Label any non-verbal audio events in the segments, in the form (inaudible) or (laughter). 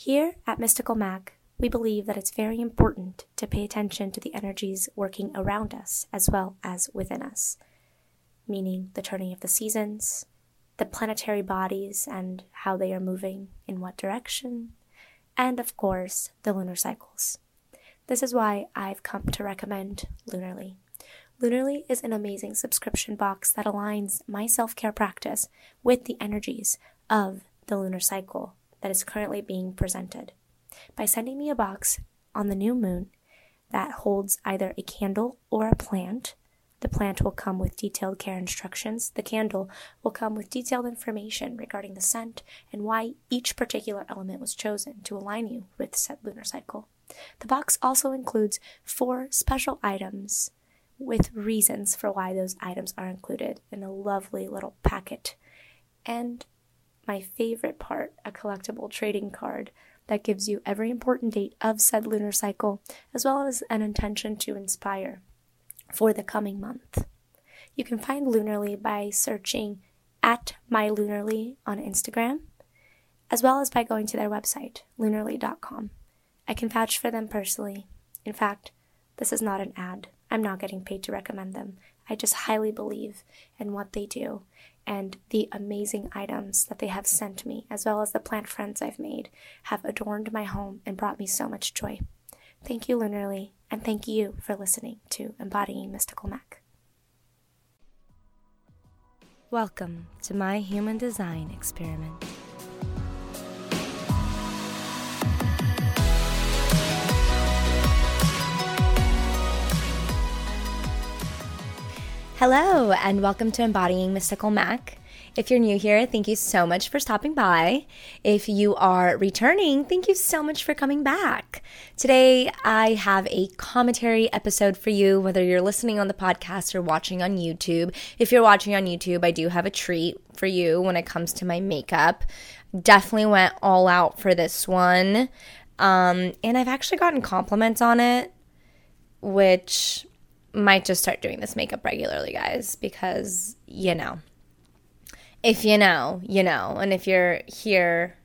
Here at Mystical Mac, we believe that it's very important to pay attention to the energies working around us as well as within us, meaning the turning of the seasons, the planetary bodies and how they are moving in what direction, and of course, the lunar cycles. This is why I've come to recommend Lunarly. Lunarly is an amazing subscription box that aligns my self care practice with the energies of the lunar cycle that is currently being presented. By sending me a box on the new moon that holds either a candle or a plant, the plant will come with detailed care instructions. The candle will come with detailed information regarding the scent and why each particular element was chosen to align you with said lunar cycle. The box also includes four special items with reasons for why those items are included in a lovely little packet. And my favorite part, a collectible trading card that gives you every important date of said lunar cycle, as well as an intention to inspire for the coming month. You can find Lunarly by searching at mylunarly on Instagram, as well as by going to their website, lunarly.com. I can vouch for them personally. In fact, this is not an ad. I'm not getting paid to recommend them. I just highly believe in what they do and the amazing items that they have sent me, as well as the plant friends I've made, have adorned my home and brought me so much joy. Thank you, Lunarly, and thank you for listening to Embodying Mystical Mac. Welcome to my human design experiment. Hello, and welcome to Embodying Mystical Mac. If you're new here, thank you so much for stopping by. If you are returning, thank you so much for coming back. Today, I have a commentary episode for you, whether you're listening on the podcast or watching on YouTube. If you're watching on YouTube, I do have a treat for you when it comes to my makeup. Definitely went all out for this one. Um, and I've actually gotten compliments on it, which might just start doing this makeup regularly, guys, because you know. If you know, you know. And if you're here,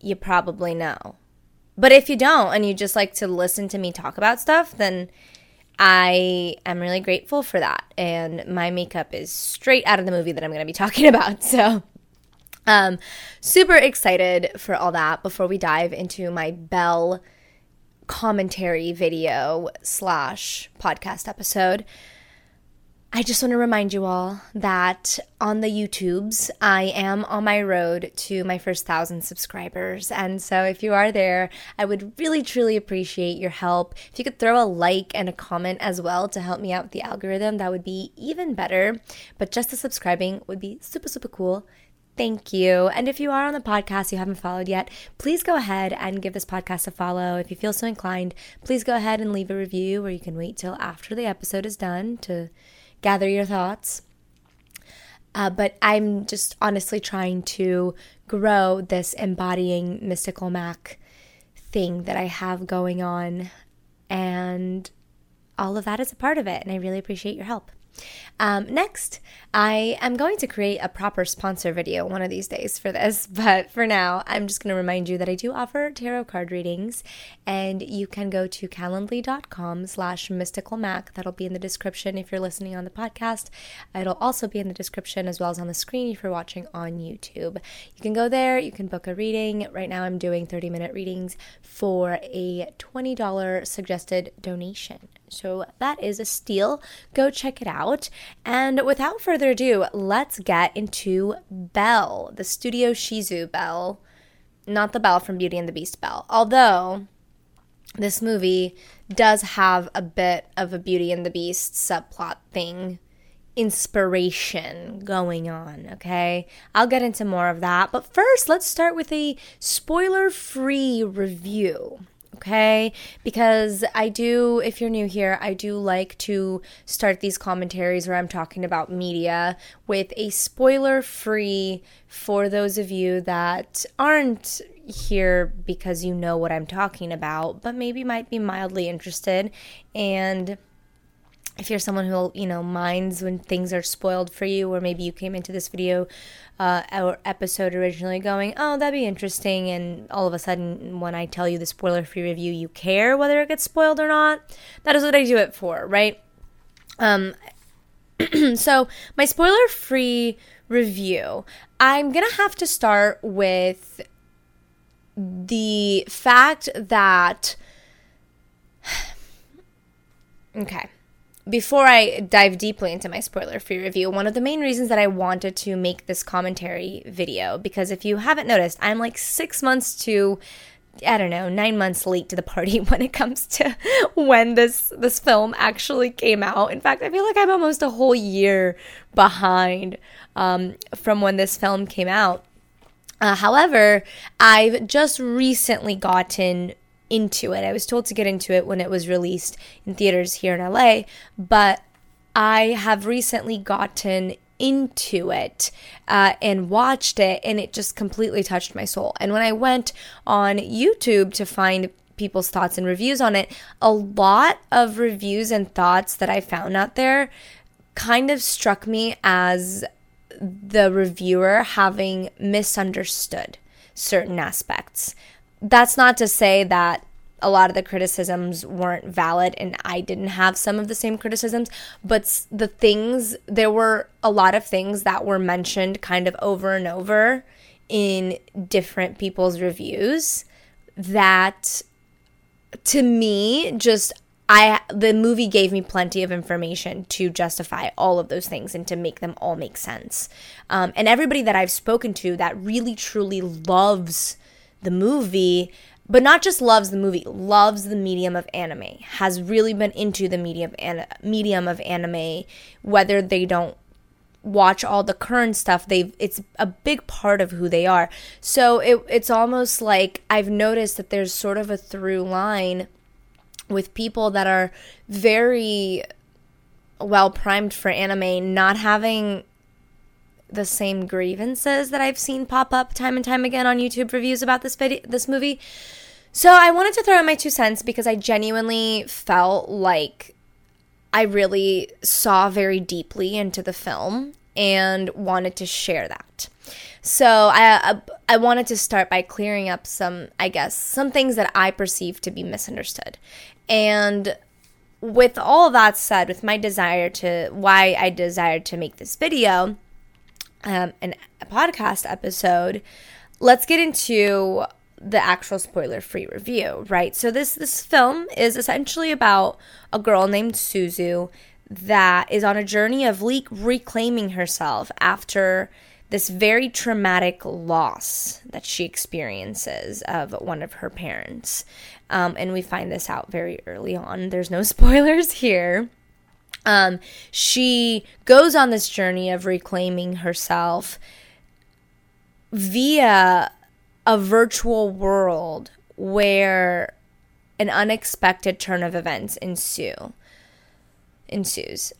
you probably know. But if you don't and you just like to listen to me talk about stuff, then I am really grateful for that. And my makeup is straight out of the movie that I'm going to be (laughs) talking about. So, um, super excited for all that before we dive into my Belle commentary video slash podcast episode. I just want to remind you all that on the YouTubes, I am on my road to my first thousand subscribers. And so if you are there, I would really truly appreciate your help. If you could throw a like and a comment as well to help me out with the algorithm, that would be even better. But just the subscribing would be super, super cool. Thank you. And if you are on the podcast, you haven't followed yet, please go ahead and give this podcast a follow. If you feel so inclined, please go ahead and leave a review, or you can wait till after the episode is done to gather your thoughts. Uh, but I'm just honestly trying to grow this embodying mystical Mac thing that I have going on. And all of that is a part of it. And I really appreciate your help. Um, next, I am going to create a proper sponsor video one of these days for this, (laughs) but for now, I'm just going to remind you that I do offer tarot card readings, and you can go to calendly.com slash mysticalmac. That'll be in the description if you're listening on the podcast. It'll also be in the description as well as on the screen if you're watching on YouTube. You can go there, you can book a reading. Right now, I'm doing 30 minute readings for a $20 suggested donation. So that is a steal. Go check it out. And without further ado, let's get into Belle, the Studio Chizu Belle, not the Belle from Beauty and the Beast Belle. Although this movie does have a bit of a Beauty and the Beast subplot thing inspiration going on, okay? I'll get into more of that. But first, let's start with a spoiler free review okay? Because I do, if you're new here, I do like to start these commentaries where I'm talking about media with a spoiler free for those of you that aren't here because you know what I'm talking about, but maybe might be mildly interested and if you're someone who you know minds when things are spoiled for you or maybe you came into this video uh, episode originally going oh that'd be interesting and all of a sudden when i tell you the spoiler free review you care whether it gets spoiled or not that is what i do it for right? Um (clears throat) so my spoiler free review i'm gonna have to start with the fact that (sighs) okay before I dive deeply into my spoiler free review, one of the main reasons that I wanted to make this commentary video, because if you haven't noticed, I'm like six months to I don't know, nine months late to the party (laughs) when it comes to when this this film actually came out. In fact, I feel like I'm almost a whole year behind um, from when this film came out. Uh, however, I've just recently gotten into it. I was told to get into it when it was released in theaters here in LA, but I have recently gotten into it uh, and watched it, and it just completely touched my soul. And when I went on YouTube to find people's thoughts and reviews on it, a lot of reviews and thoughts that I found out there kind of struck me as the reviewer having misunderstood certain aspects that's not to say that a lot of the criticisms weren't valid and I didn't have some of the same criticisms, but the things, there were a lot of things that were mentioned kind of over and over in different people's reviews that to me just I the movie gave me plenty of information to justify all of those things and to make them all make sense. Um, and everybody that I've spoken to that really truly loves the movie but not just loves the movie loves the medium of anime has really been into the medium an- medium of anime whether they don't watch all the current stuff they it's a big part of who they are. So it, it's almost like i've noticed that there's sort of a through line with people that are very well primed for anime not having the same grievances that I've seen pop up time and time again on YouTube reviews about this video, this movie. So I wanted to throw in my two cents because I genuinely felt like I really saw very deeply into the film and wanted to share that. So I I wanted to start by clearing up some I guess some things that I perceive to be misunderstood. And with all that said, with my desire to why I desired to make this video, um, an, a podcast episode, let's get into the actual spoiler free review, right? So this this film is essentially about a girl named Suzu that is on a journey of le- reclaiming herself after this very traumatic loss that she experiences of one of her parents. Um, and we find this out very early on. There's no (laughs) spoilers here. Um, she goes on this journey of reclaiming herself via a virtual world where an unexpected turn of events ensue ensues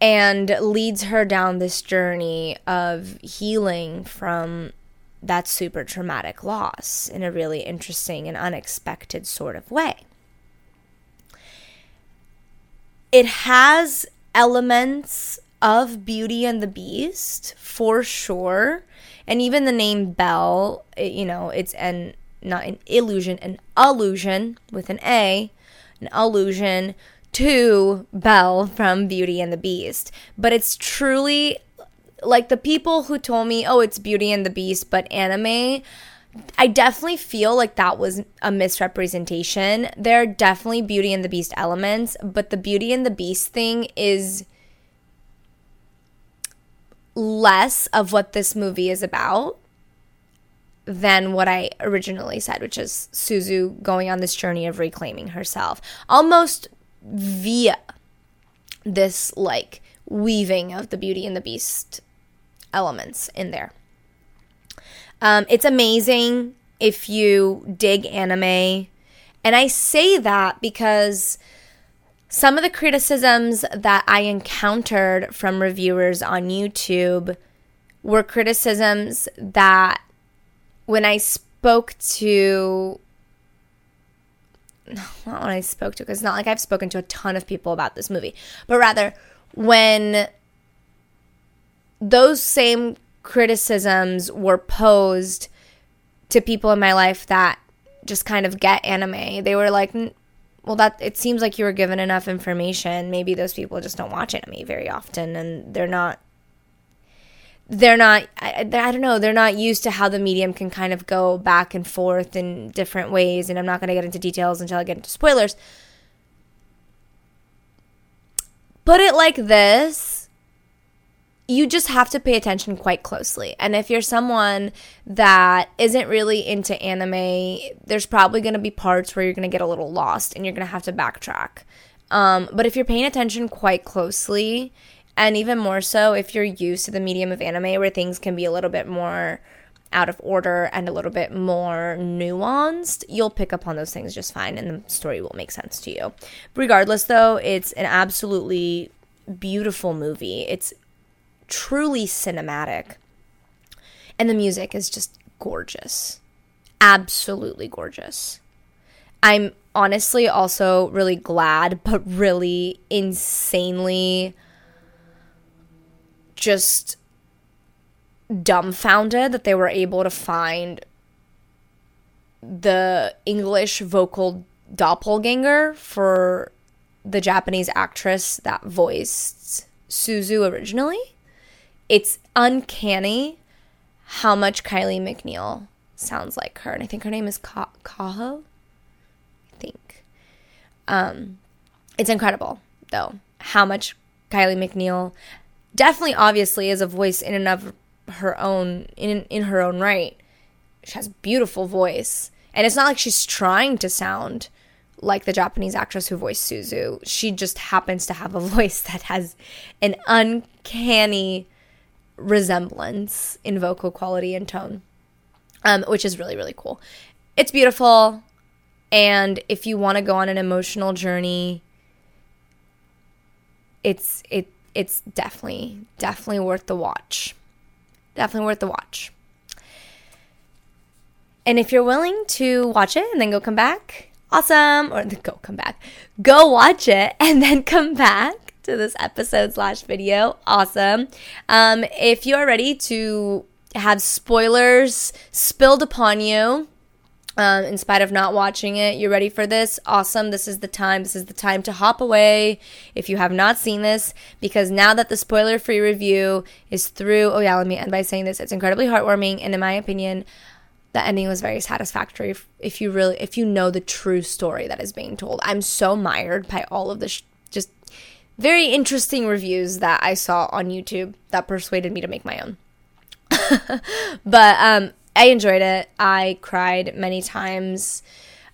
and leads her down this journey of healing from that super traumatic loss in a really interesting and unexpected sort of way it has elements of Beauty and the Beast for sure. And even the name Belle, you know, it's an not an illusion, an allusion with an A, an allusion to Belle from Beauty and the Beast. But it's truly like the people who told me, oh, it's Beauty and the Beast, but anime. I definitely feel like that was a misrepresentation. There are definitely Beauty and the Beast elements, but the Beauty and the Beast thing is less of what this movie is about than what I originally said, which is Suzu going on this journey of reclaiming herself, almost via this like weaving of the Beauty and the Beast elements in there. Um, it's amazing if you dig anime. And I say that because some of the criticisms that I encountered from reviewers on YouTube were criticisms that when I spoke to not when I spoke to, because it's not like I've spoken to a ton of people about this movie, but rather when those same criticisms were posed to people in my life that just kind of get anime. They were like, well, that it seems like you were given enough information. Maybe those people just don't watch anime very often and they're not. They're not, I, I don't know, they're not used to how the medium can kind of go back and forth in different ways. And I'm not going to get into details until I get into spoilers. Put it like this you just have to pay attention quite closely. And if you're someone that isn't really into anime, there's probably going to be parts where you're going to get a little lost and you're going to have to backtrack. Um, but if you're paying attention quite closely, and even more so if you're used to the medium of anime where things can be a little bit more out of order and a little bit more nuanced, you'll pick up on those things just fine and the story will make sense to you. Regardless, though, it's an absolutely beautiful movie. It's truly cinematic. And the music is just gorgeous. Absolutely gorgeous. I'm honestly also really glad, but really insanely just dumbfounded that they were able to find the English vocal doppelganger for the Japanese actress that voiced Suzu originally it's uncanny how much Kylie McNeill sounds like her. And I think her name is Ka- Kaho. I think. Um, it's incredible, though, how much Kylie McNeill definitely, obviously, is a voice in and of her own, in, in her own right. She has a beautiful voice. And it's not like she's trying to sound like the Japanese actress who voiced Suzu. She just happens to have a (laughs) voice that has an uncanny resemblance in vocal quality and tone, um, which is really, really cool. It's beautiful. And if you want to go on an emotional journey, it's it it's definitely definitely worth the watch. Definitely worth the watch. And if you're willing to watch it and then go come back, awesome. Or go come back. Go watch it and then come back to this episode slash video. Awesome. Um, if you are ready to have spoilers spilled upon you, um, in spite of not watching it, you're ready for this? Awesome. This is the time. This is the time to hop away if you have not seen this, because now that the spoiler free review is through, oh yeah, let me end by saying this. It's incredibly heartwarming, and in my opinion, the ending was very satisfactory if, if you really if you know the true story that is being told i'm so mired by all of the sh- very interesting reviews that I saw on YouTube that persuaded me to make my own. (laughs) but um, I enjoyed it. I cried many times.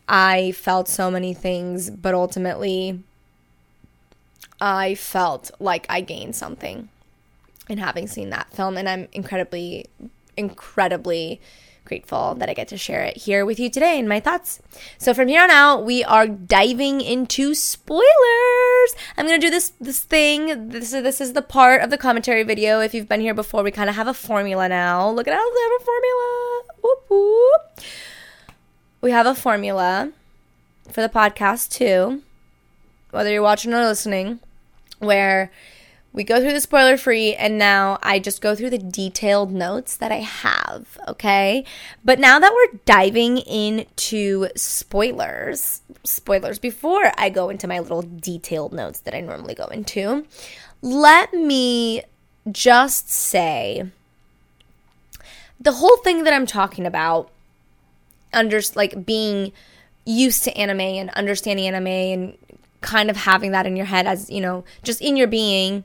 I felt so many things, but ultimately, I felt like I gained something in having seen that film. And I'm incredibly, incredibly grateful that I get to share it here with you today and my thoughts. So from here on out, we are diving into spoilers. I'm gonna do this this thing. This is this is the part of the commentary video. If you've been here before, we kind of have a formula now. Look at how we have a formula. Whoop, whoop. We have a formula for the podcast too, whether you're watching or listening, where we go through the spoiler free and now I just go through the detailed notes that I have, okay? But now that we're diving into spoilers, spoilers before I go into my little detailed notes that I normally go into, let me just say the whole thing that I'm talking about under like being used to anime and understanding anime and kind of having that in your head as, you know, just in your being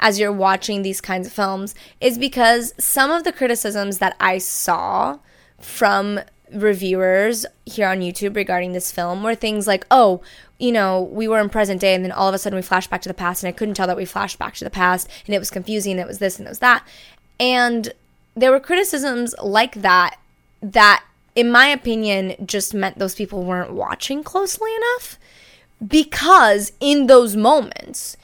as you're watching these kinds of films is because some of the criticisms that I saw from reviewers here on YouTube regarding this film were things like, oh, you know, we were in present day and then all of a sudden we flashed back to the past and I couldn't tell that we flashed back to the past and it was confusing and it was this and it was that. And there were criticisms like that that, in my opinion, just meant those people weren't watching closely enough because in those moments,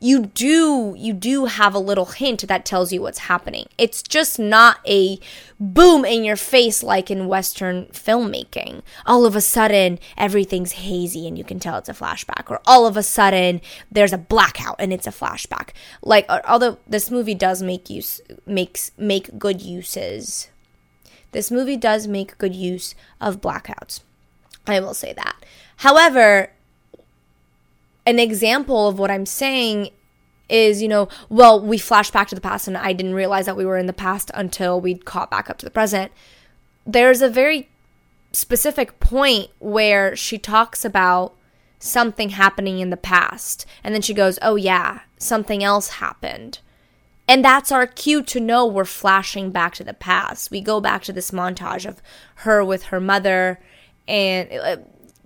you do you do have a little hint that tells you what's happening. It's just not a boom in your face like in western filmmaking. All of a sudden everything's hazy and you can tell it's a flashback or all of a sudden there's a blackout and it's a flashback. Like although this movie does make use makes make good uses. This movie does make good use of blackouts. I will say that. However, an example of what I'm saying is, you know, well, we flash back to the past and I didn't realize that we were in the past until we caught back up to the present. There's a very specific point where she talks about something happening in the past and then she goes, "Oh yeah, something else happened." And that's our cue to know we're flashing back to the past. We go back to this montage of her with her mother and uh,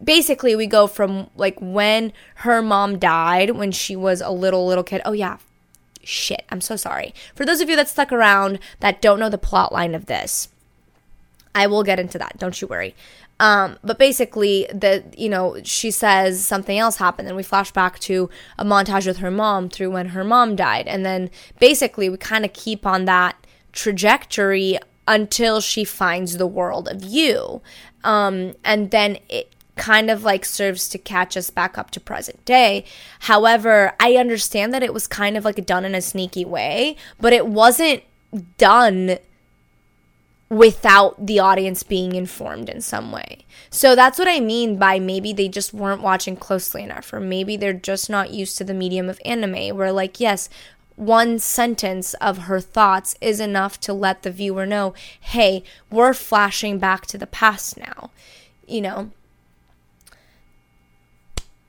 basically we go from like when her mom died when she was a little little kid. Oh yeah. Shit. I'm so sorry. For those of you that stuck around that don't know the plot line of this, I will get into that. Don't you worry. Um, but basically, the you know she says something else happened, and we flash back to a montage with her mom through when her mom died, and then basically we kind of keep on that trajectory until she finds the world of you, um, and then it kind of like serves to catch us back up to present day. However, I understand that it was kind of like done in a sneaky way, but it wasn't done without the audience being informed in some way. So that's what I mean by maybe they just weren't watching closely enough, or maybe they're just not used to the medium of anime, where, like, yes, one sentence of her thoughts is enough to let the viewer know, hey, we're flashing back to the past now. You know,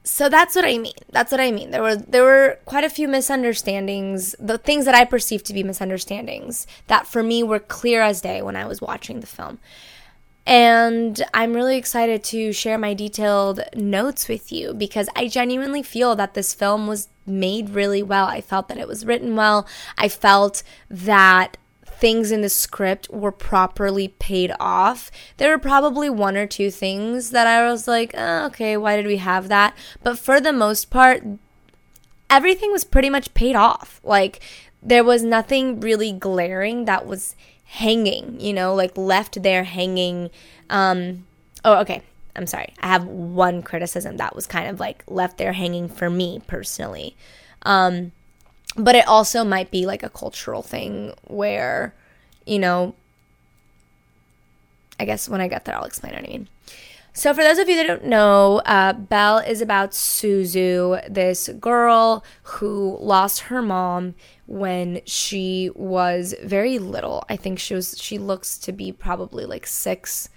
so that's what I mean. That's what I mean. There were there were quite a few misunderstandings, the things that I perceived to be misunderstandings that for me were clear as day when I was watching the film. And I'm really excited to share my detailed notes with you because I genuinely feel that this film was made really well. I felt that it was written well. I felt that things in the script were properly paid off. There were probably one or two things that I was like, oh, okay, why did we have that? But for the most part, everything was pretty much paid off. Like, there was nothing really glaring that was hanging, you know, like left there hanging. Um, oh, okay. I'm sorry. I have one criticism that was kind of like left there hanging for me personally. Um, but it also might be like a cultural thing where, you know, I guess when I get there, I'll explain what I mean. So, for those of you that don't know, uh, Belle is about Suzu, this girl who lost her mom when she was very little. I think she was. She looks to be probably like six,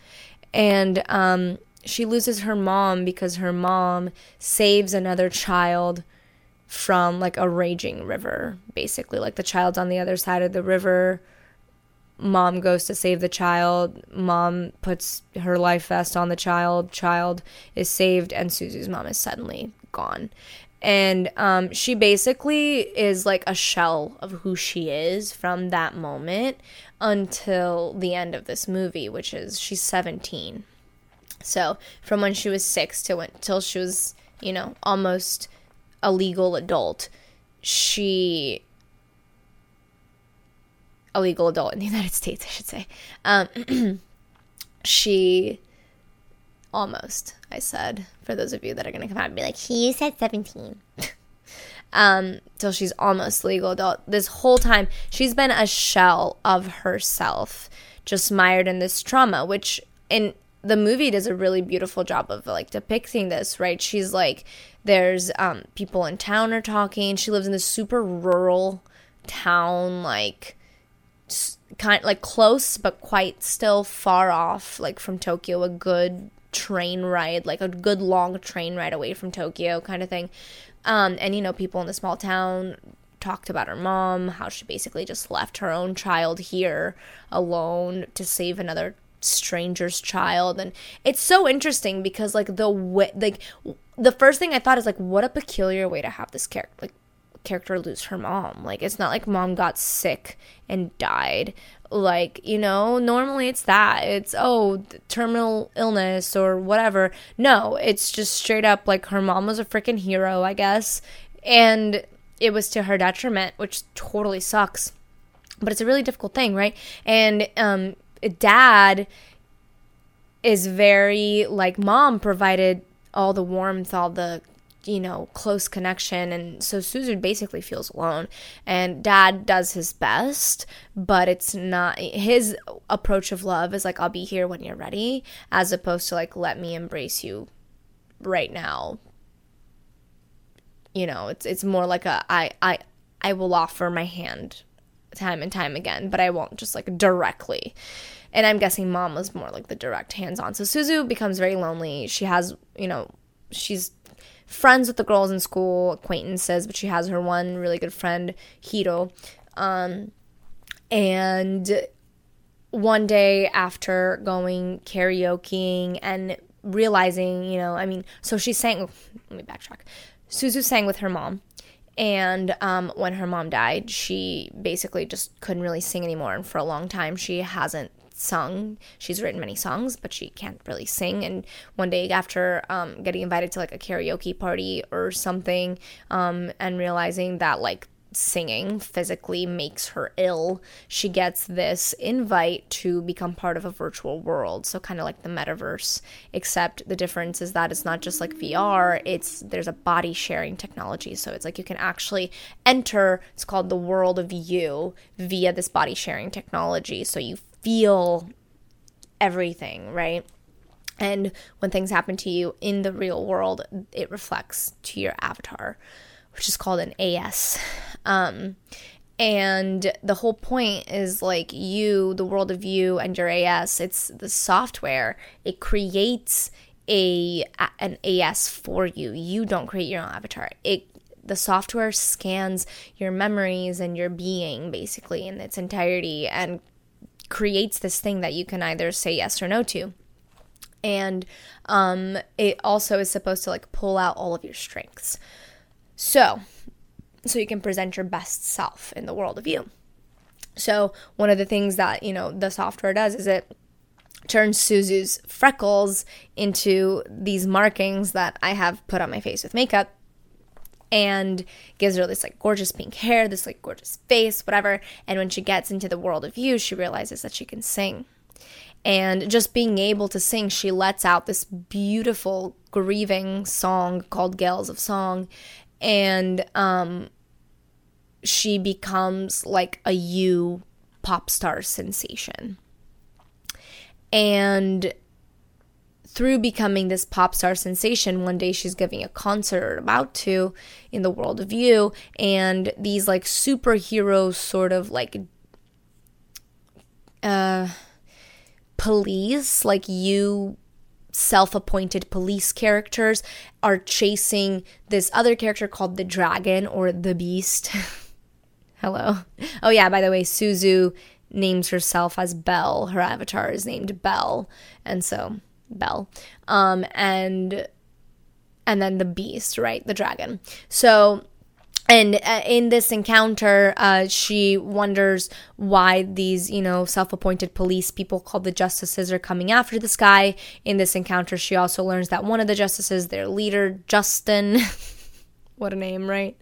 and um, she loses her mom because her mom saves another child from like a raging river, basically. Like the child's on the other side of the river. Mom goes to save the child. Mom puts her life vest on the child. Child is saved, and Suzu's mom is suddenly gone. And um, she basically is like a shell of who she is from that moment until the end of this movie, which is she's 17. So from when she was six to when, till she was, you know, almost a legal adult, she a legal adult in the (laughs) United States, I should say. Um, (clears throat) she almost, I said, for those of you that are going to come out and be like, he said 17. (laughs) um, till she's almost legal adult. This whole time, she's been a shell of herself, just mired in this trauma, which in the movie does a really beautiful job of like depicting this, right? She's like there's um, people in town are talking. She lives in this super rural town, like kind like close but quite still far off, like from Tokyo. A good train ride, like a good long train ride away from Tokyo, kind of thing. Um, and you know, people in the small town talked about her mom, how she basically just left her own child here alone to save another stranger's child. And it's so interesting because like the way like the first thing i thought is like what a peculiar way to have this character like character lose her mom. Like it's not like mom got sick and died. Like you know normally it's that. It's oh terminal illness or whatever. No it's just straight up like her mom was a freaking hero i guess. And it was to her detriment, which totally sucks. But it's a really difficult thing, right? And um, dad is very like mom provided all the warmth, all the you know, close connection. And so Suzu basically feels alone. And dad does his best, but it's not his approach of love is like, I'll be here when you're ready, as opposed to like, let me embrace you right now. You know, it's it's more like a I I I will offer my hand time and time again, but I won't just like directly. And I'm guessing mom was more like the direct hands on. So Suzu becomes very lonely. She has, you know, she's friends with the girls in school, acquaintances, but she has her one really good friend, Hiro. Um, and one day after going karaokeing and realizing, you know, I mean, so she sang, let me backtrack. Suzu sang with her mom. And um, when her mom died, she basically just couldn't really sing anymore. And for a long time, she hasn't sung. She's written many songs, but she can't really sing. And one day, after um, getting invited to like a karaoke party or something, um, and realizing that like singing physically makes her ill, she gets this invite to become part of a virtual world. So kind of like the metaverse, except the difference is that it's not just like VR, it's there's a body sharing technology. So it's like you can actually enter, it's called the world of you via this body sharing technology. So you feel everything, right? And when things happen to you in the real world, it reflects to your avatar, which is called an AS. Um, and the whole point is like you, the world of you and your AS, it's the software. It creates a an AS for you. You don't create your own avatar. It the software scans your memories and your being basically in its entirety and creates this thing that you can either say yes or no to. And um, it also is supposed to like pull out all of your strengths. So, so you can present your best self in the world of you. So, one of the things that, you know, the software does is it turns Suzu's freckles into these markings that I have put on my face with makeup and gives her this like gorgeous pink hair, this like gorgeous face, whatever. And when she gets into the world of you, she realizes that she can sing. And just being able to sing, she lets out this beautiful grieving song called Gales of Song. And um, she becomes like a you pop star sensation. And through becoming this pop star sensation, one day she's giving a concert or about to in the world of you, and these like superhero sort of like uh police, like you self appointed police characters, are chasing this other character called the dragon or the beast. (laughs) Hello. Oh, yeah, by the way, Suzu names herself as Belle. Her avatar is named Belle. And so Belle. Um, and and then the beast, right? The dragon. So and uh, in this encounter, uh, she wonders why these, you know, self appointed police people called the justices are coming after this guy. In this encounter, she also learns that one of the justices, their leader, Justin, (laughs) what a name, right?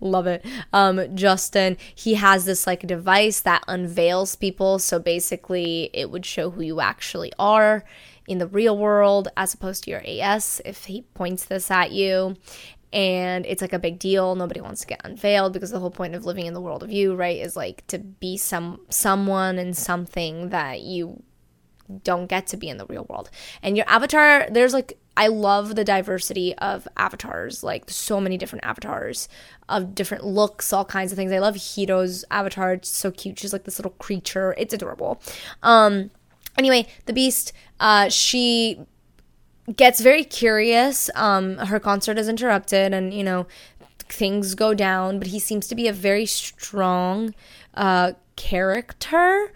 Love it. Um, Justin, he has this like device that unveils people. So basically, it would show who you actually are in the real world as opposed to your AS if he points this at you. And it's like a big deal. Nobody wants to get unveiled because the whole point of living in the world of you, right, is like to be some someone and something that you don't get to be in the real world. And your avatar, there's like I love the diversity of avatars, like so many different avatars of different looks, all kinds of things. I love Hiro's avatar, it's so cute. She's like this little creature. It's adorable. Um Anyway, the Beast, uh, she gets very curious. Um, her concert is interrupted, and you know things go down. But he seems to be a very strong uh, character,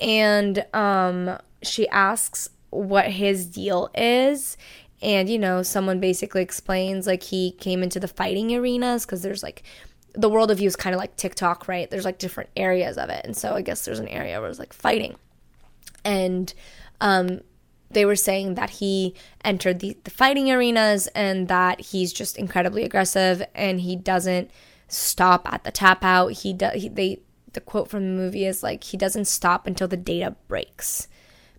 and um, she asks what his deal is. And you know, someone basically explains like he came into the fighting arenas because there's like the world of you is kind of like TikTok, right? There's like different areas of it, and so I guess there's an area where it's like fighting and um, they were saying that he entered the, the fighting arenas and that he's just incredibly aggressive and he doesn't stop at the tap out. He does. He, they the quote from the movie is like he doesn't stop until the data breaks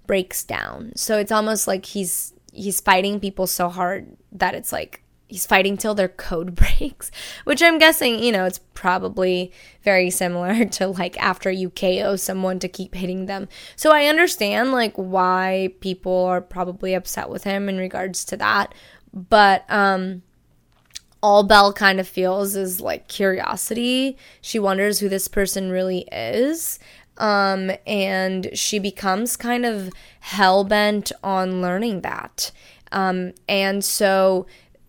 breaks down. So it's almost like he's he's fighting people so hard that it's like he's fighting till their code (laughs) breaks, which I'm guessing, you know, it's probably very similar (laughs) to like after you KO someone to keep hitting them. So I understand like why people are probably upset with him in regards to that, but um all Belle kind of feels is like curiosity. She wonders who this person really is. Um, and she becomes kind of hell bent on learning that. Um, and so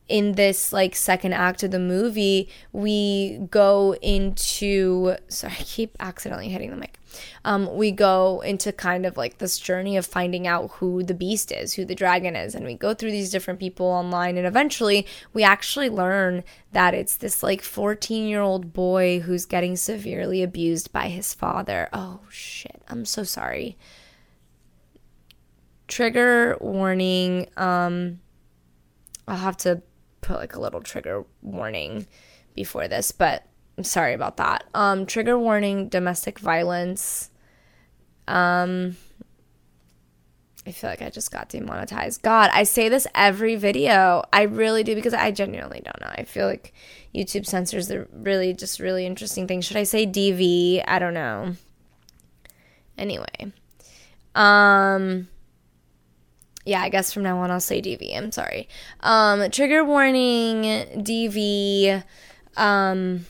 in this like second act of the movie, we go into sorry, I keep accidentally hitting the mic. Um, we go into kind of like this journey of finding out who the beast is, who the dragon is, and we go through these different people online, and eventually we actually learn that it's this like 14 year old boy who's getting severely abused by his father. Oh shit, I'm so sorry. Trigger warning. Um, I'll have to put like a little trigger warning before this, but I'm sorry about that. Um, trigger warning domestic violence. Um, I feel like I just got demonetized. God, I say this every video. I really do because I genuinely don't know. I feel like YouTube censors the really just really interesting things. Should I say DV? I don't know. Anyway. Um yeah, I guess from now on I'll say DV. I'm sorry. Um, trigger warning, DV. Um,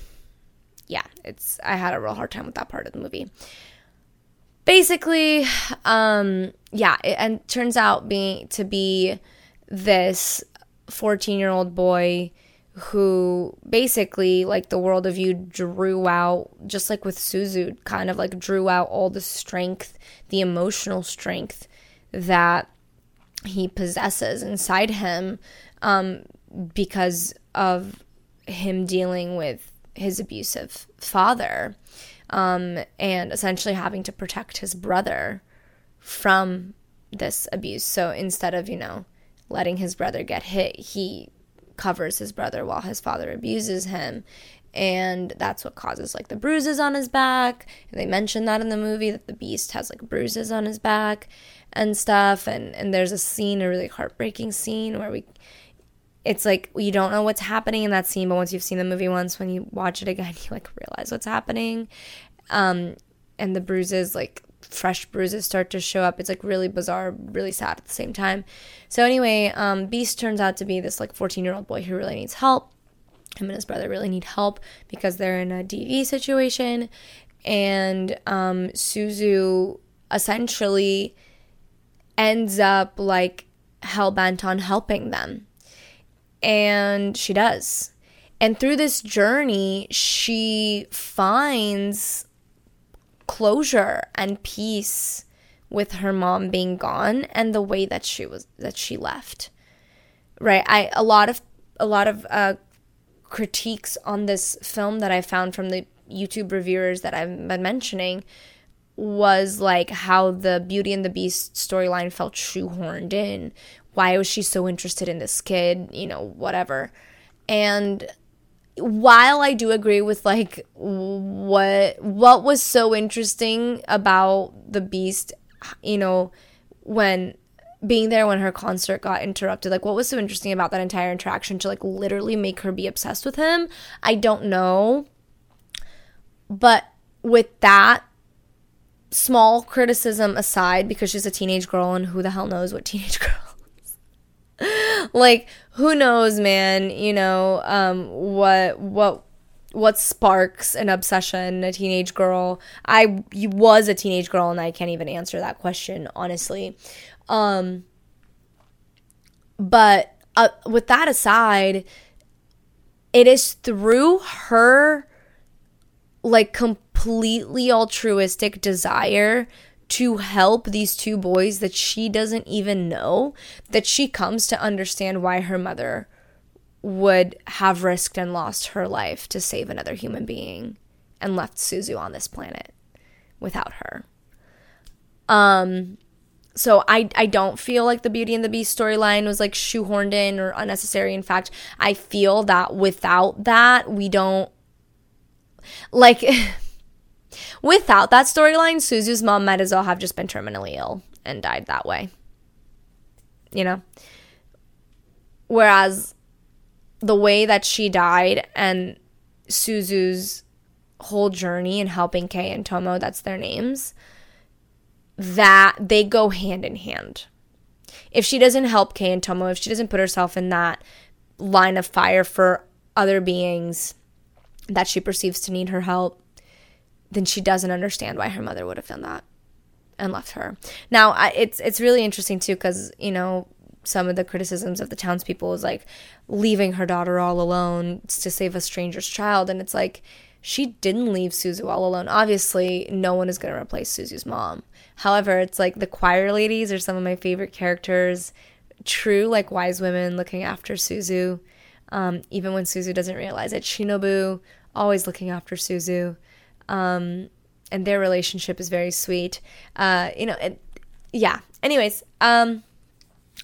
yeah, it's I had a real hard time with that part of the movie. Basically, um, yeah, it, and turns out being to be this 14 year old boy who basically like the world of you drew out just like with Suzu kind of like drew out all the strength the emotional strength that he possesses inside him um, because of him dealing with his abusive father um, and essentially having to protect his brother from this abuse. So instead of, you know, letting his brother get hit, he covers his brother while his father abuses him. And that's what causes like the bruises on his back. And they mention that in the movie that the beast has like bruises on his back and stuff. And and there's a scene a really heartbreaking scene where we it's like you don't know what's happening in that scene but once you've seen the movie once when you watch it again (laughs) you like realize what's happening. Um and the bruises like fresh bruises start to show up. It's like really bizarre really sad at the same time. So anyway um beast turns out to be this like 14 year old boy who really needs help him and his brother really need help because they're in a dv situation and um suzu essentially ends up like hell bent on helping them. And she does. And through this journey, she finds closure and peace with her mom being gone and the way that she was that she left. Right? I a lot of a lot of uh critiques on this film that I found from the YouTube reviewers that I've been mentioning was like how the Beauty and the Beast storyline felt shoehorned in. Why was she so interested in this kid? You know, whatever. And while I do agree with like what what was so interesting about the Beast, you know, when being there when her concert got interrupted, like what was so interesting about that entire interaction to like literally make her be obsessed with him? I don't know. But with that small criticism aside, because she's a teenage girl and who the hell knows what (laughs) teenage girls. like, who knows, man, you know, um, what, what, what sparks an obsession a teenage girl i was a teenage girl and i can't even answer that question honestly um but uh, with that aside it is through her like completely altruistic desire to help these two boys that she doesn't even know that she comes to understand why her mother would have risked and lost her life to save another human being and left Suzu on this planet without her. Um so I I don't feel like the Beauty and the Beast storyline was like shoehorned in or unnecessary. In fact, I feel that without that, we don't like (laughs) without that storyline, Suzu's mom might as well have just been terminally ill and died that way. You know? Whereas the way that she died and Suzu's whole journey in helping Kei and Tomo, that's their names, that they go hand in hand. If she doesn't help Kei and Tomo, if she doesn't put herself in that line of fire for other beings that she perceives to need her help, then she doesn't understand why her mother would have done that and left her. Now, I, it's it's really interesting too because you know some of the criticisms of the townspeople is like leaving her daughter all alone to save a stranger's child, and it's like she didn't leave Suzu all alone. Obviously, no one is going to replace Suzu's mom. However, it's like the choir ladies are some of my favorite characters. True, like wise women looking after Suzu, um, even when Suzu doesn't realize it. Shinobu always looking after Suzu. Um, and their relationship is very sweet. Uh, you know, it, yeah. Anyways, um,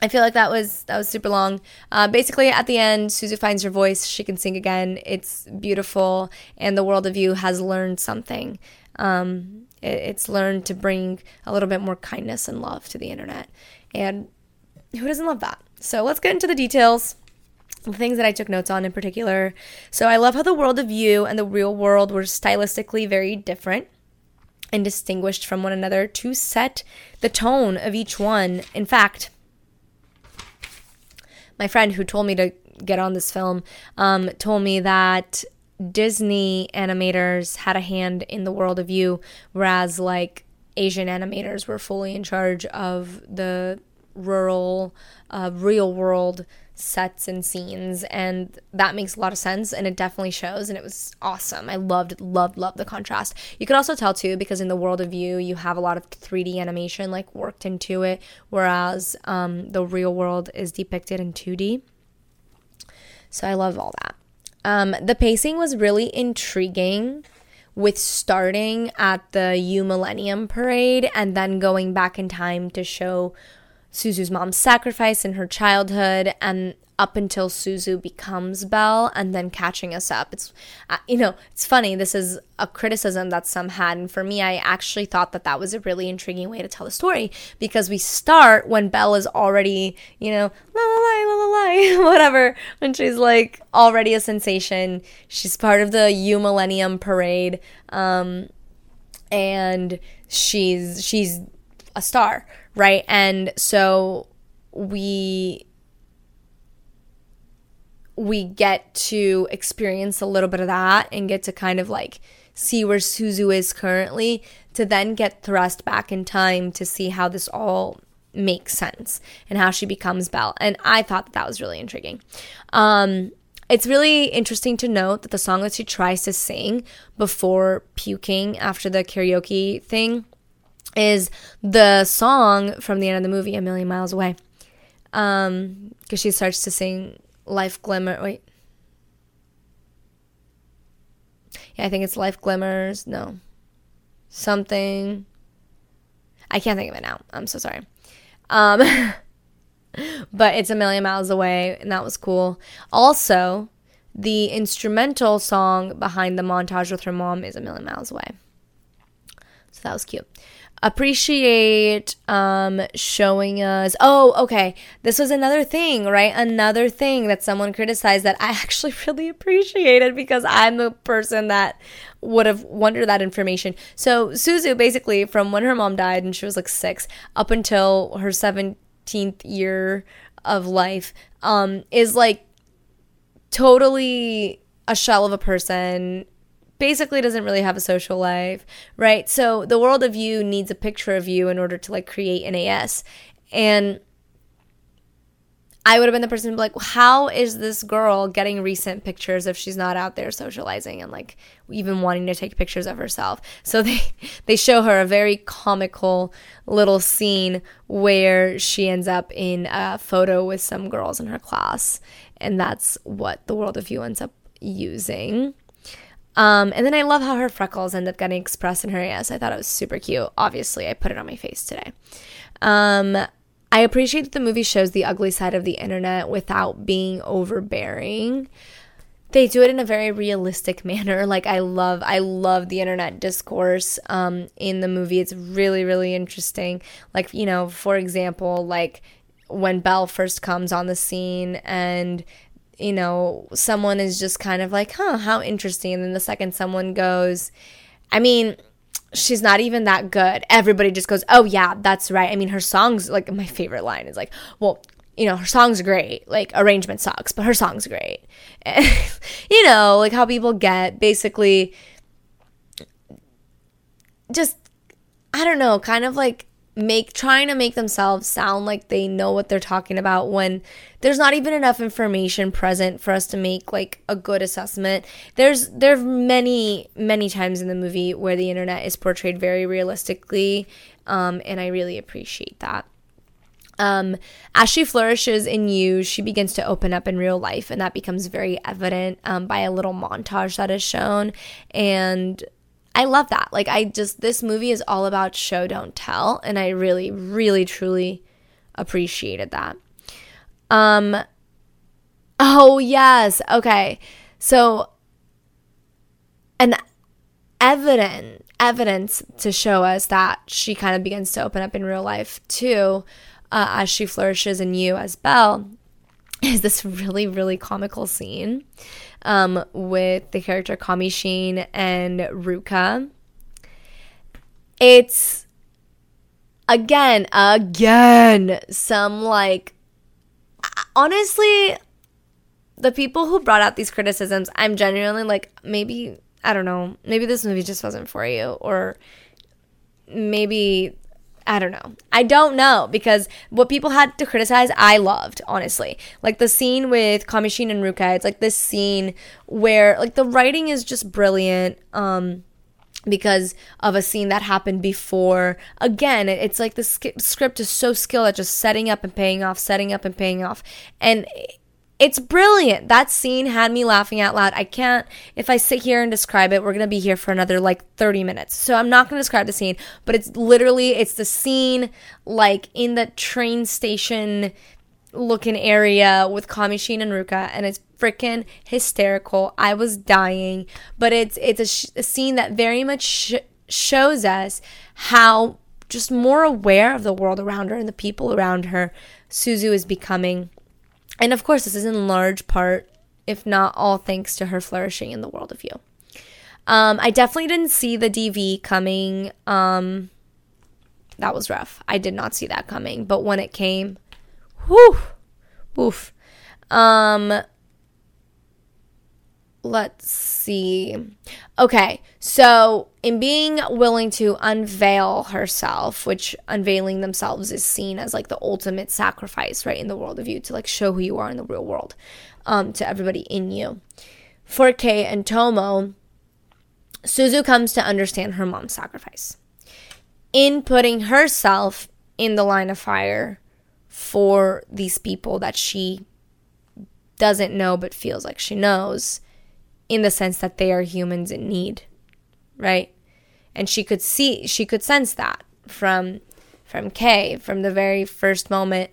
I feel like that was that was super long. Uh, basically, at the end, Suzu finds her voice. She can sing again. It's beautiful, and the world of you has learned something. Um, it's learned to bring a little bit more kindness and love to the internet, and who doesn't love that? So let's get into the details the things that I took notes on in particular. So I love how the world of you and the real world were stylistically very different and distinguished from one another to set the tone of each one. In fact, my friend who told me to get on this film um, told me that Disney animators had a hand in the world of you, whereas like Asian animators were fully in charge of the rural, uh, real world sets and scenes and that makes a lot of sense and it definitely shows and it was awesome. I loved loved loved the contrast. You could also tell too because in the world of you you have a lot of 3d animation like worked into it whereas um, the real world is depicted in 2d so i love all that um, the pacing was really intriguing with starting at the U Millennium Parade and then going back in time to show Suzu's mom's sacrifice in her childhood and up until Suzu becomes Belle and then catching us up. It's, uh, you know, it's funny. This is a criticism that some had. And for me, I actually thought that that was a really intriguing way to tell the story because we start when Belle is already, you know, la la la la la (laughs) whatever, when she's like already a sensation. She's part of the U Millennium Parade. Um, and she's, she's a star right? And so we we get to experience a little bit of that and get to kind of like see where Suzu is currently to then get thrust back in time to see how this all makes sense and how she becomes Belle. And I thought that that was really intriguing. Um, it's really interesting to note that the song that she tries to sing before puking after the karaoke thing is the song from the end of the movie, A Million Miles Away. Um, because she starts to sing Life Glimmer. Wait. Yeah, I think it's Life Glimmers. No. Something. I can't think of it now. I'm so sorry. Um, (laughs) but it's a million miles away, and that was cool. Also, the instrumental song behind the montage with her mom is a million miles away. So that was cute appreciate um, showing us. Oh, okay. This was another thing, right? Another thing that someone criticized that I (laughs) actually really appreciated because I'm the person that would have wondered that information. So, Suzu basically, from when her mom died and she was like six up until her 17th year of life, um, is like totally a shell of a person basically doesn't really have a social life, right? So the world of you needs a picture of you in order to like create an AS. And I would have been the person to be like, how is this girl getting recent pictures if she's not out there socializing and like even wanting to take pictures of herself? So they (laughs) they show her a very comical little scene where she ends up in a photo with some girls in her class, and that's what the world of you ends up using. Um, and then I love how her freckles end up getting expressed in her AS. I thought it was super cute. Obviously, I put it on my face today. Um, I appreciate that the movie shows the ugly side of the internet without being overbearing. they do it in a very realistic (laughs) manner. Like I love, I love the internet discourse um, in the movie. It's really, really interesting. Like you know, for example, like when Belle first comes on the scene and you know someone is just kind of like, huh, how interesting. And then the second someone goes, I mean. She's not even that good. Everybody just goes, "Oh yeah, that's right." I mean, her songs like my favorite line is like, "Well, you know, her song's are great. Like, arrangement sucks, but her song's are great. And, (laughs) you know, like how people get basically just, I don't know, kind of like make trying to make themselves sound like they know what they're talking about when there's not even enough information present for us to make like a good assessment. There's there're many many times in the movie where the internet is portrayed very realistically um, and I really appreciate that. Um, as she flourishes in you, she begins to open up in real life, and that becomes very evident um, by a little montage that is shown. And I love that. Like, I just, this movie is all about show, don't tell. And I really, really, truly appreciated that. Um, oh, yes. Okay. So, an evident evidence to show us that she kind of begins to open up in real life too uh, as she flourishes in you as Belle (laughs) is this really, really comical scene um, with the character Kamishin and Ruka. It's again, again, some like honestly, the people who brought out these criticisms, I'm genuinely like, maybe, I don't know, maybe this movie just wasn't for you, or maybe I don't know. I don't know because what people had to criticize, I loved, honestly. Like the scene with Kamishin and Ruka, it's like this scene where like the writing is just brilliant. Um because of a scene that happened before. Again, it's like the script is so skilled at just setting up and paying off, setting up and paying off. And it's brilliant. That scene had me laughing out loud. I can't, if I sit here and describe it, we're going to be here for another like 30 minutes. So I'm not going to describe the scene, but it's literally, it's the scene like in the train station looking area with Kamishin and Ruka, and it's freaking hysterical. I was dying, but it's, it's a, sh- a scene that very much sh- shows us how just more aware of the world around her and the people around her Suzu is becoming and of course, this is in large part, if not all, thanks to her flourishing in the world of you. Um, I definitely didn't see the DV coming. Um, that was rough. I did not see that coming. But when it came, whew, woof. Um, let's see. Okay, so in being willing to unveil herself, which unveiling themselves is seen as like the ultimate sacrifice, right, in the world of you to like show who you are in the real world um, to everybody in you. For Kei and Tomo, Suzu comes to understand her mom's sacrifice. In putting herself in the line of fire for these people that she doesn't know but feels like she knows in the sense that they are humans in need, right? And she could see, she could sense that from from Kei from the very first moment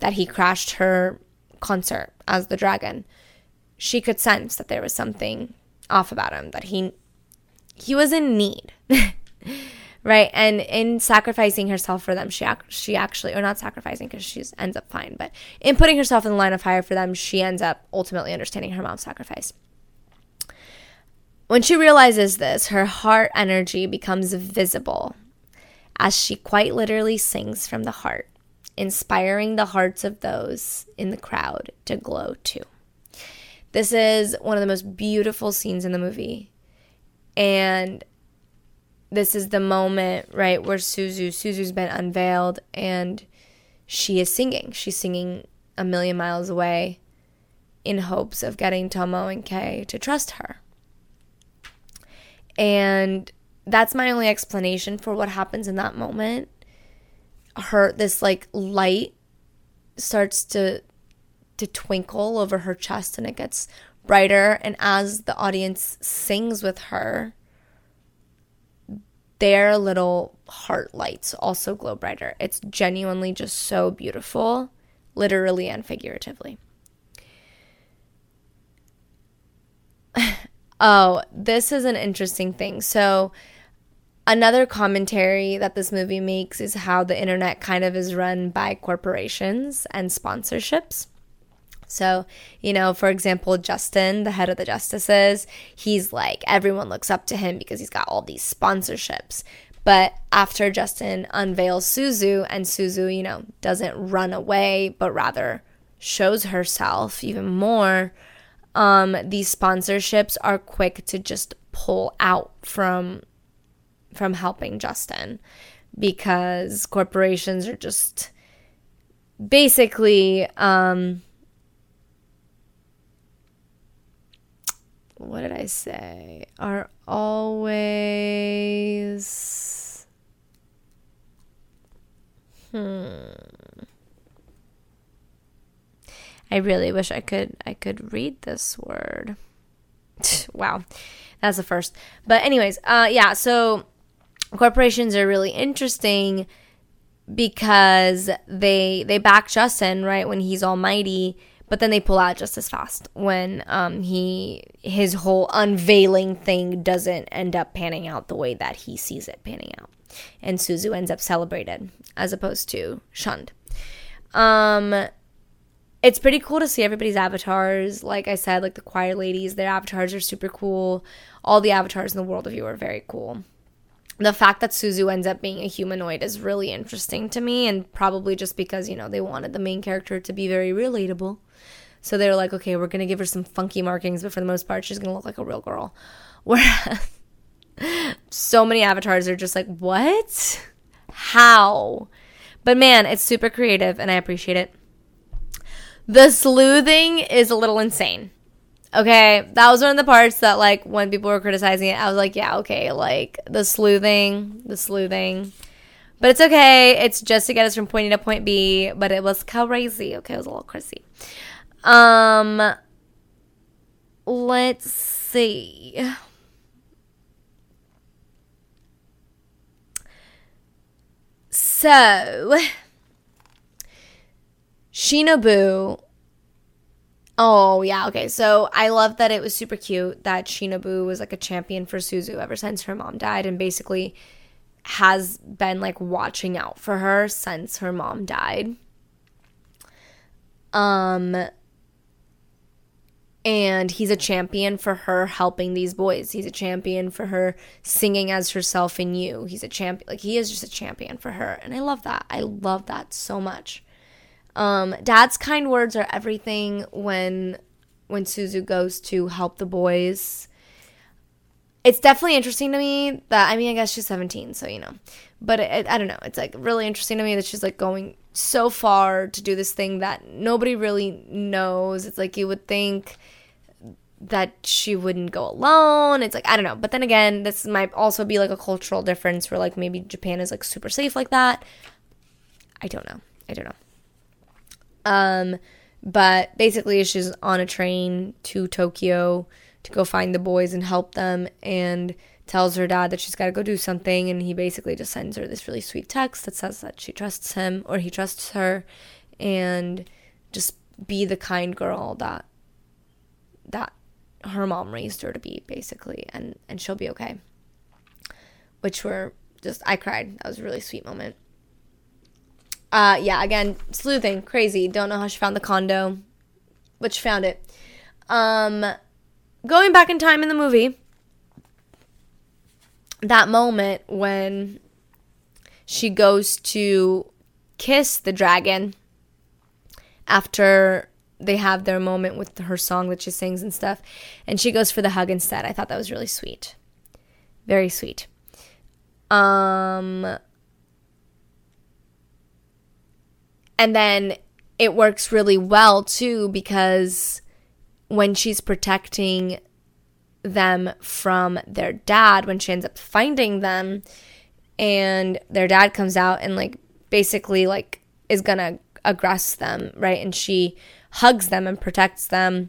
that he crashed her concert as the dragon. She could sense that there was something off about him, that he he was in need. (laughs) right? And in sacrificing herself for them, she ac- she actually, or not sacrificing because she ends up fine, but in putting herself in the line of fire for them, she ends up ultimately understanding her mom's sacrifice. When she realizes this, her heart energy becomes visible as she quite literally sings from the heart, inspiring the hearts of those in the crowd to glow too. This is one of the most beautiful scenes in the movie. And this is the moment, right, where Suzu, Suzu's been unveiled and she is singing. She's singing a million miles away in hopes of getting Tomo and Kei to trust her. And that's my only explanation for what happens in that moment. Her this like light starts to to twinkle over her chest and it gets brighter and as the audience sings with her their little heart lights also glow brighter. It's genuinely just so beautiful, literally and figuratively. (laughs) Oh, this is an interesting thing. So, another commentary that this movie makes is how the internet kind of is run by corporations and sponsorships. So, you know, for example, Justin, the head of the Justices, he's like, everyone looks up to him because he's got all these sponsorships. But after Justin unveils Suzu and Suzu, you know, doesn't run away, but rather shows herself even more, um, these sponsorships are quick to just pull out from from helping Justin because corporations are just basically um, what did I say? Are always. Hmm. I really wish I could I could read this word. (laughs) wow. That's the first. But anyways, uh yeah, so corporations are really interesting because they they back Justin, right, when he's almighty but then they pull out just as fast when um, he his whole unveiling thing doesn't end up panning out the way that he sees it panning out, and Suzu ends up celebrated as opposed to shunned. Um, it's pretty cool to see everybody's avatars. Like I said, like the choir ladies, their avatars are super cool. All the avatars in the world of you are very cool. The fact that Suzu ends up being a humanoid is really interesting to me, and probably just because, you know, they wanted the main character to be very relatable. So they were like, okay, we're going to give her some funky markings, but for the most part, she's going to look like a real girl. (laughs) Whereas so many avatars are just like, what? How? But man, it's super creative and I appreciate it. The sleuthing is a little insane. Okay, that was one of the parts that, like, when people were criticizing it, I was like, yeah, okay, like, the sleuthing, the sleuthing. But it's okay. It's just to get us from point A to point B. But it was crazy. Okay, it was a little crazy. Um, let's see. So, Shinobu. Oh, yeah, okay. So, I love that it was super cute that Shinobu was like a champion for Suzu ever since her mom died and basically has been like watching out for her since her mom died. Um and he's a champion for her helping these boys. He's a champion for her singing as herself in you. He's a champion like he is just a champion for her. And I love that. I love that so much. Um dad's kind words are everything when when Suzu goes to help the boys. It's definitely interesting to me that I mean I guess she's 17, so you know. But it, I don't know. It's like really interesting to me that she's like going so far to do this thing that nobody really knows. It's like you would think that she wouldn't go alone. It's like I don't know. But then again, this might also be like a cultural difference where like maybe Japan is like super safe like that. I don't know. I don't know. Um but basically she's on a train to Tokyo to go find the boys and help them and tells her dad that she's got to go do something. And he basically just sends her this really sweet text that says that she trusts him or he trusts her and just be the kind girl that that her mom raised her to be basically. And and she'll be okay. Which were just i cried. That was a really sweet moment uh yeah again sleuthing crazy. Don't know how she found the condo but she found it. Um going back in time in the movie that moment when she goes to kiss the dragon after they have their moment with her song that she sings and stuff and she goes for the hug instead. I thought that was really sweet. Very sweet. Um and then it works really well too because when she's protecting them from their dad when she ends up finding them and their dad comes out and like basically like is gonna aggress them right? And she hugs them and protects them.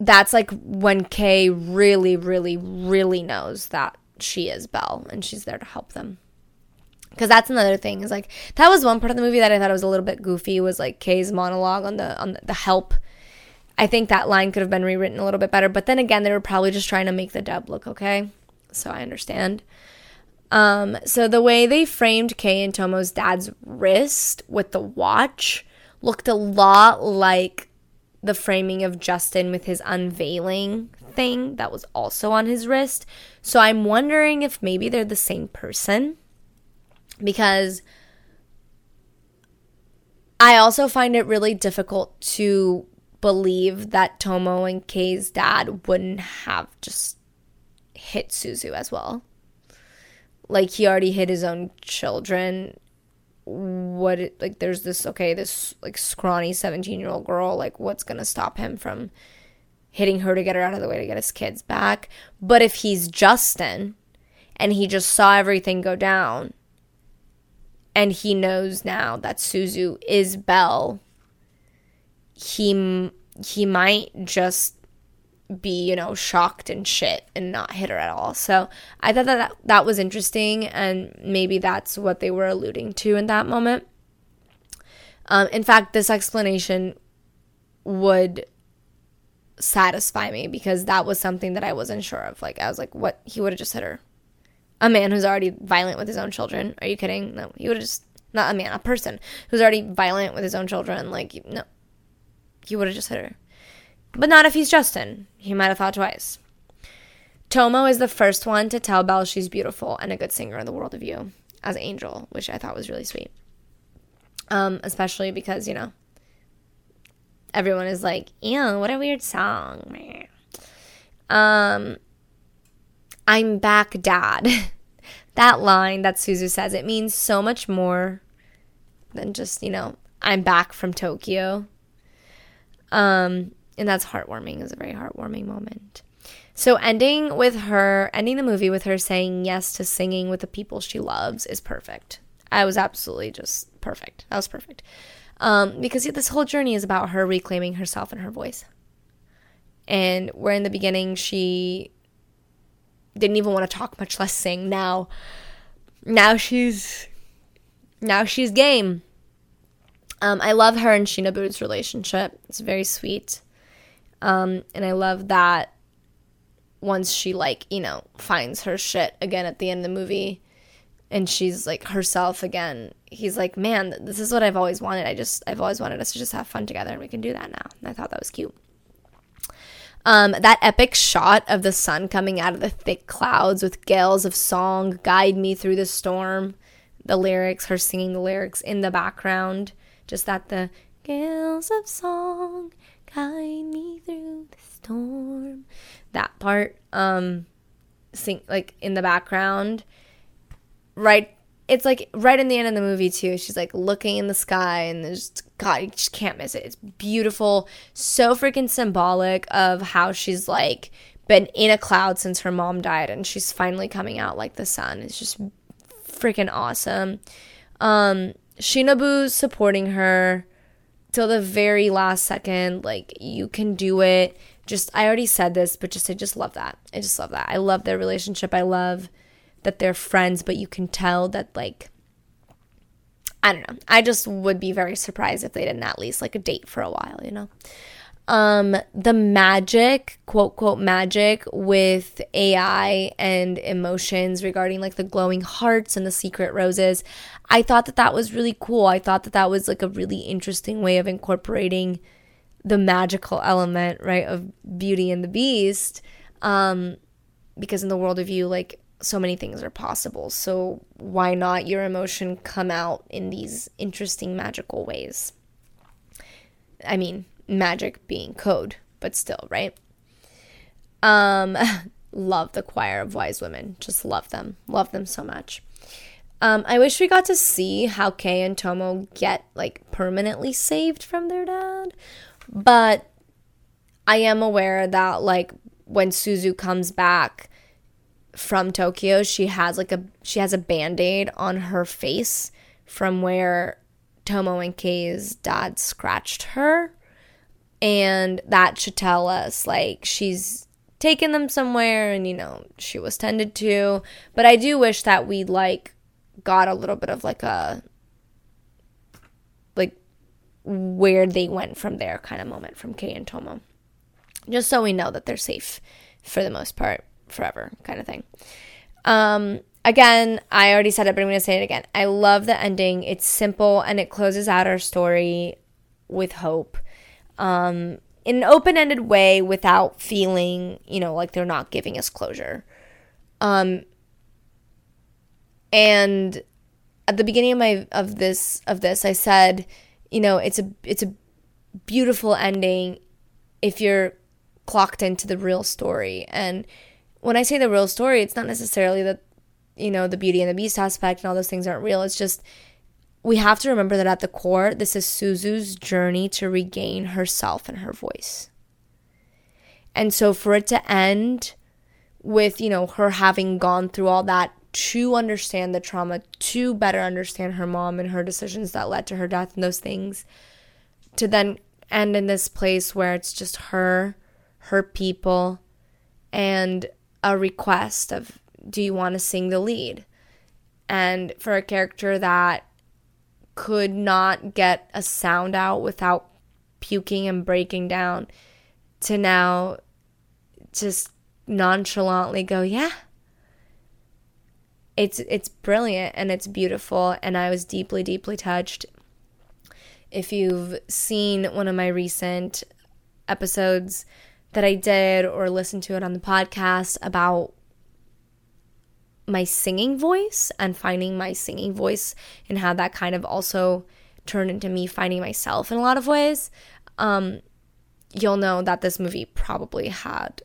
That's like when Kei really really really knows that she is belle and she's there to help them because that's another thing is like that was one part of the movie that i thought was a little bit goofy was like Kei's monologue on the on the, help I think that line could have been rewritten a little bit better. But then again, they were probably just trying to make the dub look okay. So I understand. Um, so the way they framed Kei and Tomo's dad's wrist with the watch looked a lot like the framing of Justin with his unveiling thing that was also on his wrist. So I'm wondering if maybe they're the same person because I also find it really difficult to believe that Tomo and Kei's dad wouldn't have just hit Suzu as well. Like he already hit his own children. What it, like there's this okay, this like scrawny 17-year-old girl, like what's to stop him from hitting her to get her out of the way to get his kids back? But if he's Justin and he just saw everything go down and he knows now that Suzu is Belle. He he might just be you know shocked and shit and not hit her at all. So i thought that that that was interesting and maybe that's what they were alluding to in that moment. Um, in fact this explanation would satisfy me because that was something that i wasn't sure of. Like i was like what? He would have just hit her a man who's already violent with his own children are you kidding no he would have just not a man a person who's already violent with his own children like no he would have just hit her. But not if he's Justin. He might have thought twice. Tomo is the first one to tell Belle she's beautiful and a good singer in the world of you as Angel, which I thought was really sweet. Um, especially because, you know, everyone is like, ew, what a weird song. Um, I'm back, dad. (laughs) that line that Suzu says, it means so much more than just, you know, I'm back from Tokyo. Um, and that's heartwarming. It's a very heartwarming moment. So ending with her, ending the movie with her saying yes to singing with the people she loves is perfect. I was absolutely just perfect. That was perfect. Um, because this whole journey is about her reclaiming herself and her voice. And where in the beginning she didn't even want to talk, much less sing. Now, now she's, now she's game. Um, I love her and Sheena Shinobu's relationship. It's very sweet. Um, and I love that once she like, you know, finds her shit again at the end of the movie and she's like herself again. He's like, "Man, this is what I've always wanted. I just I've always wanted us to just have fun together and we can do that now." And I thought that was cute. Um, that epic shot of the sun coming out of the thick clouds with gales of song guide me through the storm. The lyrics, her singing the lyrics in the background just that the gales of song guide me through the storm. That part, um, sing like in the background, right. It's like right in the end of the movie too. She's like looking in the sky, and there's God, you just can't miss it. It's beautiful, so freaking symbolic of how she's like been in a cloud since her mom died, and she's finally coming out like the sun. It's just freaking awesome. Um, supporting her till the very last second. Like, you can do it. Just, I already said this, but just, I just love that. I just love that. I love their relationship. I love that they're friends, but you can tell that, like, I don't know. I just would be very surprised if they didn't at least like a date for a while, you know? um, the magic, quote, quote, magic with AI and emotions regarding like the glowing hearts and the secret roses. I thought that that was really cool. I thought that that was like a really interesting way of incorporating the magical element, right, of Beauty and the Beast. Um, because in the world of you, like so many things are possible. So why not your emotion come out in these interesting magical ways? I mean, magic being code, but still, right? Um, (laughs) love the choir of wise women. Just love them. Love them so much. Um, I wish we got to see how Kei and Tomo get like permanently saved from their dad, but I am aware that like when Suzu comes back from Tokyo, she has like a she has a band-aid on her face from where Tomo and Kei's dad scratched her. And that should tell us like she's taken them somewhere and you know, she was tended to. But I do wish that we like got a little bit of like a like where they went from there kind of moment from Kei and Tomo. Just so we know that they're safe for the most part forever kind of thing. Um, again, I already said it, but I'm going to say it again. I love the ending. It's simple and it closes out our story with hope. Um, in an open-ended way without feeling, you know, like they're not giving us closure. Um, and at the beginning of my of this of this, I said, you know, it's a it's a beautiful ending if you're clocked into the real story. And when I say the real story, it's not necessarily that you know the Beauty and the Beast aspect and all those things aren't real. It's just we have to remember that at the core, this is Suzu's journey to regain herself and her voice. And so for it to end with, you know, her having gone through all that to understand the trauma, to better understand her mom and her decisions that led to her death and those things, to then end in this place where it's just her, her people, and a request of, do you want to sing the lead? And for a character that could not get a sound out without puking and breaking down to now just nonchalantly go, yeah. It's it's brilliant and it's beautiful and I was deeply deeply touched. If you've seen one of my recent episodes that I did or listened to it on the podcast about my singing voice and finding my singing voice and how that kind of also turned into me finding myself in a lot of ways, um, you'll know that this movie probably had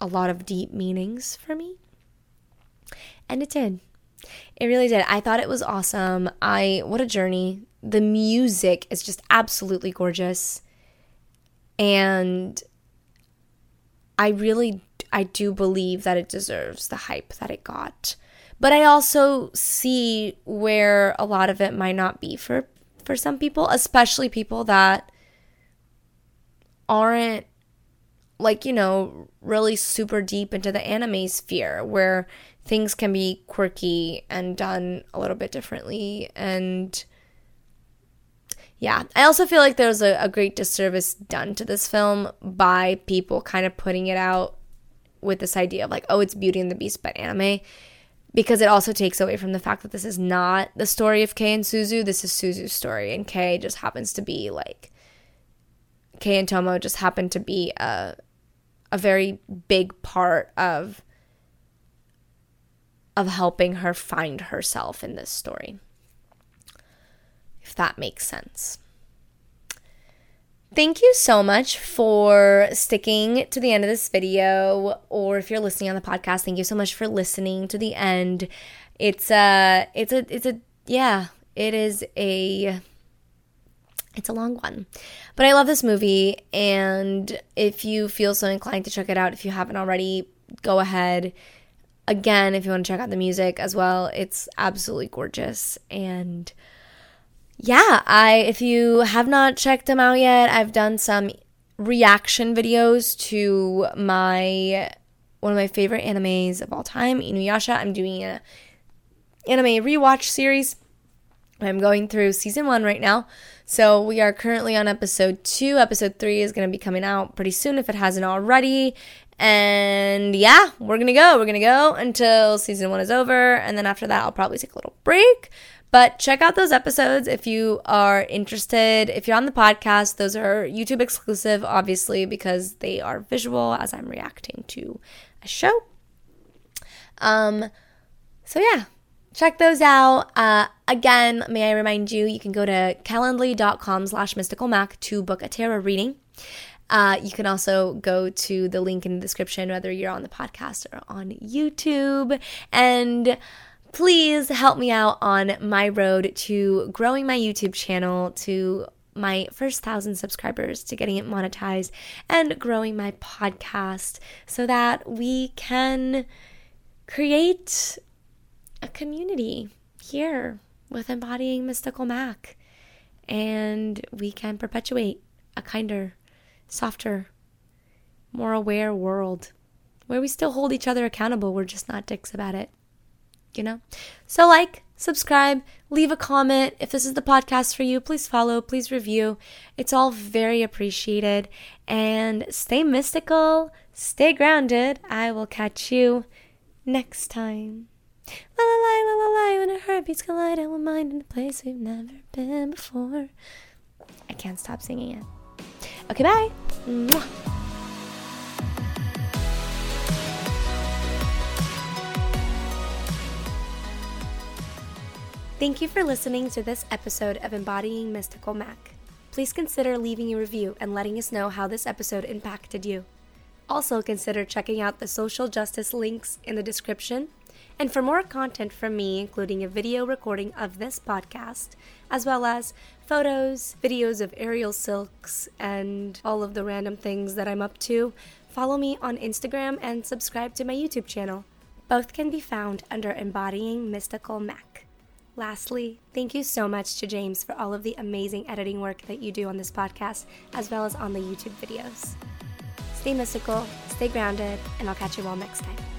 a lot of deep meanings for me. And it did. It really did. I thought it was awesome. I what a journey. The music is just absolutely gorgeous. And I really I do believe that it deserves the hype that it got. But I also see where a lot of it might not be for for some people, especially people that aren't like, you know, really super deep into the anime sphere where things can be quirky and done a little bit differently and yeah, I also feel like there's a, a great disservice done to this film by people kind of putting it out with this idea of like, oh, it's Beauty and the Beast but anime. Because it also takes away from the fact that this is not the story of Kei and Suzu. This is Suzu's story, and Kei just happens to be like Kei and Tomo just happen to be a a very big part of of helping her find herself in this story. If that makes sense. Thank you so much for sticking to the end of this video or if you're listening on the podcast, thank you so much for listening to the end. It's a it's a it's a yeah, it is a it's a long one. But I love this movie and if you feel so inclined to check it out if you haven't already, go ahead. Again, if you want to check out the music as well, it's absolutely gorgeous and yeah, I if you have not checked them out yet, I've done some reaction videos to my one of my favorite animes of all time, Inuyasha. I'm doing a anime rewatch series. I'm going through season 1 right now. So we are currently on episode 2. Episode 3 is going to be coming out pretty soon if it hasn't already. And yeah, we're going to go. We're going to go until season 1 is over and then after that I'll probably take a little break but check out those episodes if you are interested. If you're on the podcast, those are YouTube exclusive, obviously, because they are visual as I'm reacting to a show. Um, so yeah, check those out. Uh, again, may I remind you, you can go to calendly.com slash mysticalmac to book a tarot reading. Uh, you can also go to the link in the description, whether you're on the podcast or on YouTube. And please help me out on my road to growing my YouTube channel to my first thousand subscribers to getting it monetized and growing my podcast so that we can create a community here with embodying mystical mac. And we can perpetuate a kinder softer more aware world where we still hold each other accountable. We're just not dicks about it you know? So, like, subscribe, leave a comment. If this is the podcast for you, please follow, please review. It's all very appreciated. And stay mystical, stay grounded. I will catch you next time. La la la la la la, when our heartbeats collide, I will mind in a place we've never been before. I can't stop singing it. Okay, bye. Mwah. Thank you for listening to this episode of Embodying Mystical Mac. Please consider leaving a review and letting us know how this episode impacted you. Also, consider checking out the social justice links in the description. And for more content from me, including a video recording of this podcast, as well as photos, videos of aerial silks, and all of the random things that I'm up to, follow me on Instagram and subscribe to my YouTube channel. Both can be found under Embodying Mystical Mac. Lastly, thank you so much to James for all of the amazing editing work that you do on this podcast, as well as on the YouTube videos. Stay mystical, stay grounded, and I'll catch you all next time.